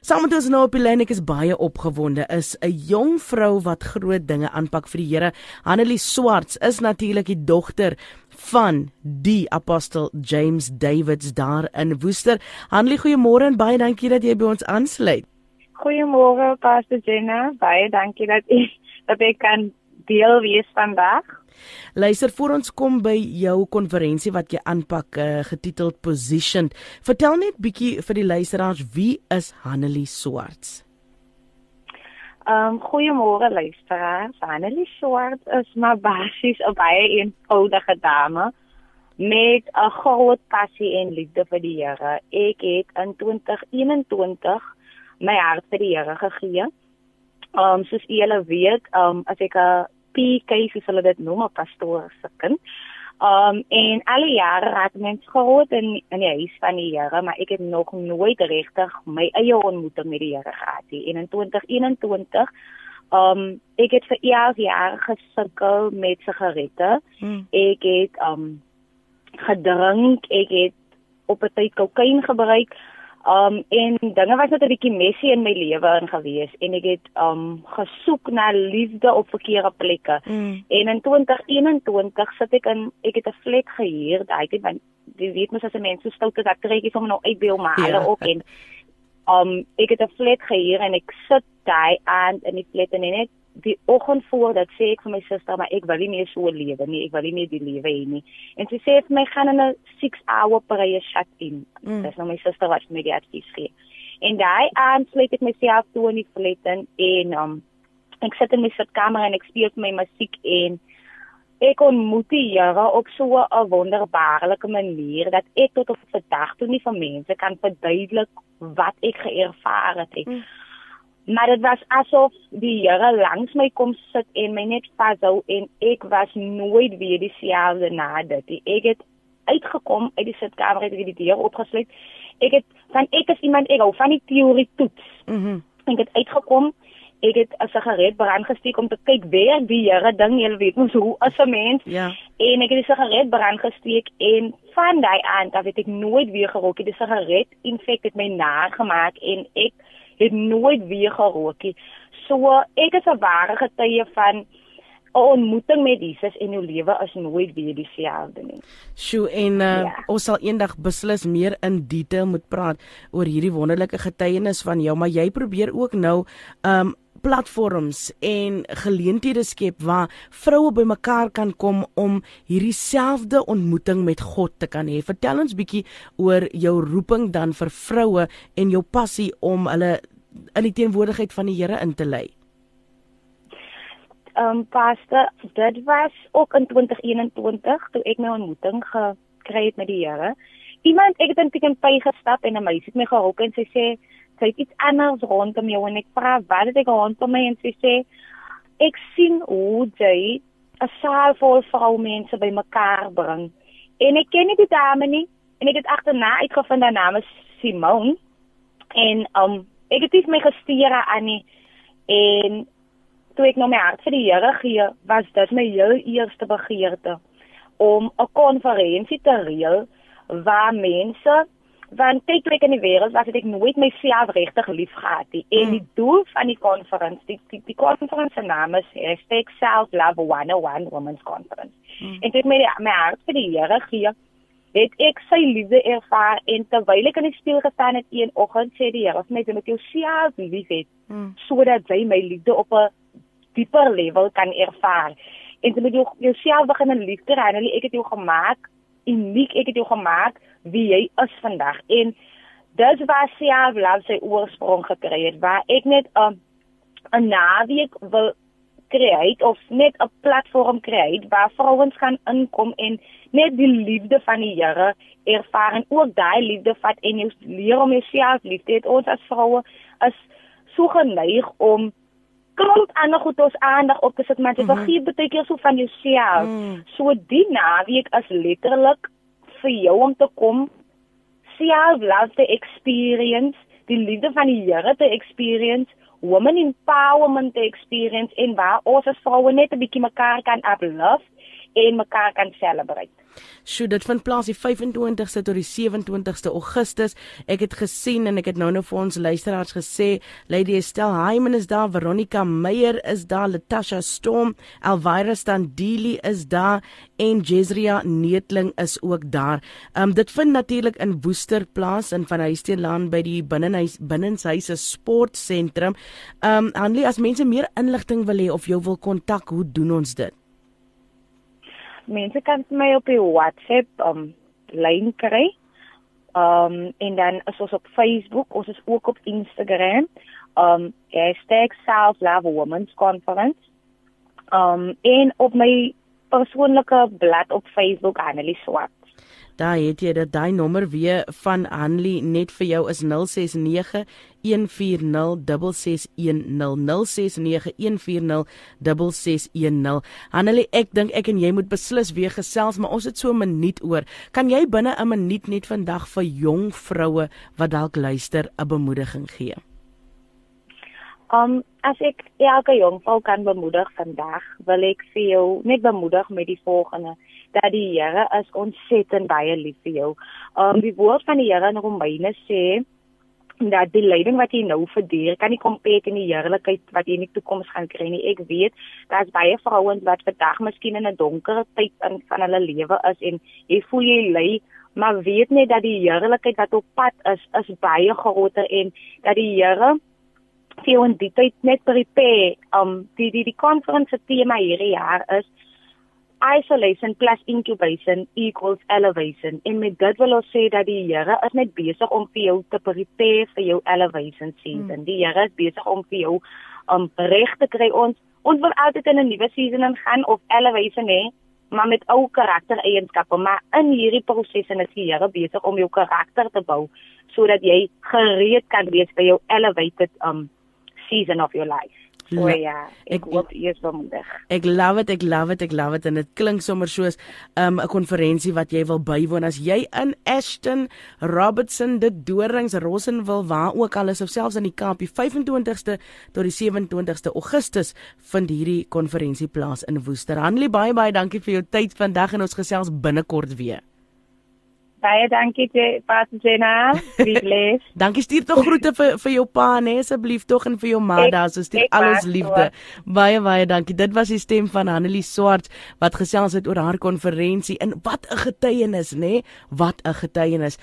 Saam met ons nou op die lyn ek is baie opgewonde is 'n jong vrou wat groot dinge aanpak vir die Here. Hanelie Swarts is natuurlik die dogter van die apostel James Davids daar in Woester. Hanelie, goeiemôre en baie dankie dat jy by ons aansluit. Goeiemôre Pastor Jenna, baie dankie dat ek dat ek kan deel wees vandag. Luister voor ons kom by jou konferensie wat jy aanpak uh, getiteld Positioned. Vertel net bietjie vir die luisteraars wie is Hanelie Swarts? Ehm um, goeiemôre luisteraars. Hanelie Swarts is maar basies 'n baie eenvoudige dame met 'n groot passie en liefde vir die Here. Ek het in 2021 my hart vir die Here gegee. Ehm um, soos julle weet, ehm um, as ek 'n PK soos hulle dit noem, 'n pastoor se kind. Um en alle jare raak mens groot in in die huis van die Here, maar ek het nog nooit regtig my eie ontmoeting met die Here gehad nie. En in 2021 um ek het vir 11 jaar gesukkel met sigarette. Hmm. Ek het um gedrink, ek het op 'n tyd kokain gebruik. Um en dinge was net 'n bietjie messy in my lewe in gewees en ek het um gesoek na liefde op verkeerde plekke. Mm. En in 2021 sit ek in ek het 'n flat gehuur, daai het want jy weet mos as 'n mens so stout is dat kry jy sommer nou uitbeel maar ja. alle ook en um ek het 'n flat gehuur en ek sit daai aan in die flat en net die oggend voor dat sê ek vir my suster maar ek wil nie meer so lewe nie. Ek wil nie meer die lewe hê nie. En sy sê vir my gaan in 'n 6 hour prayer shut in mm. dis nou my suster wat my die advies gee. En daai aand sluit ek myself toe in die flat in en um, ek sit in my sitkamer en ek speel my musiek en ek ontmoet die Here op so 'n wonderbaarlike manier dat ek tot op vandag toe nie vir mense kan verduidelik wat ek geervaar het mm maar dit was asof die Here langs my kom sit en my net vashou en ek was nooit weer dieselfde na dit. Ek het uitgekom uit die sitkamer het ek die deur opgesluit. Ek het van ek is iemand ek hou van die teorie toets. Mhm. Mm ek het uitgekom. Ek het 'n sigaret brand gesteek om te kyk waar die Here ding, jy weet mos hoe as 'n mens. Ja. En ek het die sigaret brand gesteek en van daai aand af het ek nooit weer gerook nie. Die sigaret infek het my nagemaak en ek het nooit weer gerook nie. So ek is 'n ware getuie van 'n ontmoeting met Jesus en jou lewe is nooit weer dieselfde nie. Sjoe en uh, ja. ons sal eendag beslis meer in detail moet praat oor hierdie wonderlike getuienis van jou, maar jy probeer ook nou um platforms en geleenthede skep waar vroue bymekaar kan kom om hierdie selfde ontmoeting met God te kan hê. Vertel ons bietjie oor jou roeping dan vir vroue en jou passie om hulle in die teenwoordigheid van die Here in te lei. Ehm um, pastor, dit was ook in 2021 toe ek my ontmoeting gekry het met die Here. Iemand ek het in Pick n Pay gestap en 'n meisie het my gehelp en sy sê sy het iets anders rondom jou en ek vra wat het ek rondom my en sy sê ek sien hoe jy 'n saal vol vroumense bymekaar bring. En ek ken nie die dame nie en ek het agterna uitgevind haar naam is Simone en um ek het dit my gestuur aan nie en toe ek nou my hart vir die Here gee was dit my heel eerste begeerte om 'n konferensie te reël waar mense want kyk ek in die wêreld was ek nooit myself regtig lief gehad nie en mm. die doel van die konferensie die die, die konferensie se naam is Hashtag Self Love 101 Women's Conference mm. en dit met my hart vir die Here gee het ek sy liefde ervaar en terwyl ek in die spieël gestaan het een oggend sê die Here vir my jy moet jouself lief hê mm. sodat jy my liefde op 'n dieper level kan ervaar. En jy moet jouself begin liefde hê en ek het jou gemaak uniek ek het jou gemaak wie jy is vandag. En dis waar self love sy oorsprong gekry het waar ek net 'n um, 'n naweek wil create of net 'n platform create waar vrouens kan inkom en net die liefde van die Here ervaar en ook daai liefde vat en jy leer om jouself lief te hê ons as vroue is so geneig om klomp ander goed ons aandag op te sit maar jy mm -hmm. vergeet baie keer so van jouself mm. so die naweek is letterlik vir jou om te kom self love the experience die liefde van die Here te experience woman empowerment te experience en waar ons as vroue net 'n bietjie mekaar kan uplift en mekaar kan celebrate Sjoe, dit vind plaas die 25ste tot die 27ste Augustus. Ek het gesien en ek het nou nou vir ons luisteraars gesê, Lady Estelle Hyman is daar, Veronica Meyer is daar, Latasha Storm, Elvira Standili is daar en Jezria Neetling is ook daar. Um dit vind natuurlik in Woester plaas in Van Huisteenlaan by die binnenhuis binnenshuise sportsentrum. Um Hanlie, as mense meer inligting wil hê of jou wil kontak, hoe doen ons dit? Mense kan my op die WhatsApp um lyn kry. Um en dan is ons op Facebook, ons is ook op Instagram. Um #selflovewomen's Um en op my persoonlike blad op Facebook Annelie Swart. Daar het jy dat daai nommer weer van Hanlie net vir jou is 069 140 Hanlie, ek dink ek en jy moet beslis weer gesels, maar ons het so 'n minuut oor. Kan jy binne 'n minuut net vandag vir jong vroue wat dalk luister 'n bemoediging gee? Um as ek elke jong vrou kan bemoedig vandag, wil ek vir jou net bemoedig met die volgende dat die Here is ontsettend baie lief vir jou. Um die woord van die Here in Romeine sê dat die lyding wat jy nou verduur kan nie kompeer teen die heerlikheid wat jy in die toekoms gaan kry nie. Ek weet daar's baie vrouens wat vandag miskien in 'n donker tyd in van hulle lewe is en jy voel jy ly maar weet net dat die heerlikheid wat op pad is is baie groter en dat die Here vir jou in die tyd net prepare um die die die konferensie tema hierdie jaar is isolation plus incubation equals elevation. En met dit wil ons sê dat die Here is net besig om vir jou te prepare vir jou elevation season. Hmm. die Here is besig om vir jou om um, reg te kry. Ons ons wil altyd in 'n nuwe season gaan of elevation hê maar met ou karaktereienskappe. Maar in hierdie proses en is die Here besig om jou karakter te bou sodat jy gereed kan wees vir jou elevated um season of your life. So ja, ek hoop jy is bemoedig. Ek love it, ek love it, ek love it en dit klink sommer soos 'n um, konferensie wat jy wil bywoon as jy in Ashton, Robertson, dit Dorings, Rossenwil, waar ook al is of selfs in die Kaap, die 25ste tot die 27ste Augustus vind hierdie konferensie plaas in Woester. Hanlie baie baie dankie vir jou tyd vandag en ons gesels binnekort weer. Baie dankie te Patsena. Liefles. dankie stuur tog groete vir vir jou pa nê asseblief tog en vir jou ma daar so stuur al ons liefde. Baie baie dankie. Dit was die stem van Hanelie Swart wat gesels het oor haar konferensie en wat 'n getuienis nê? Wat 'n getuienis.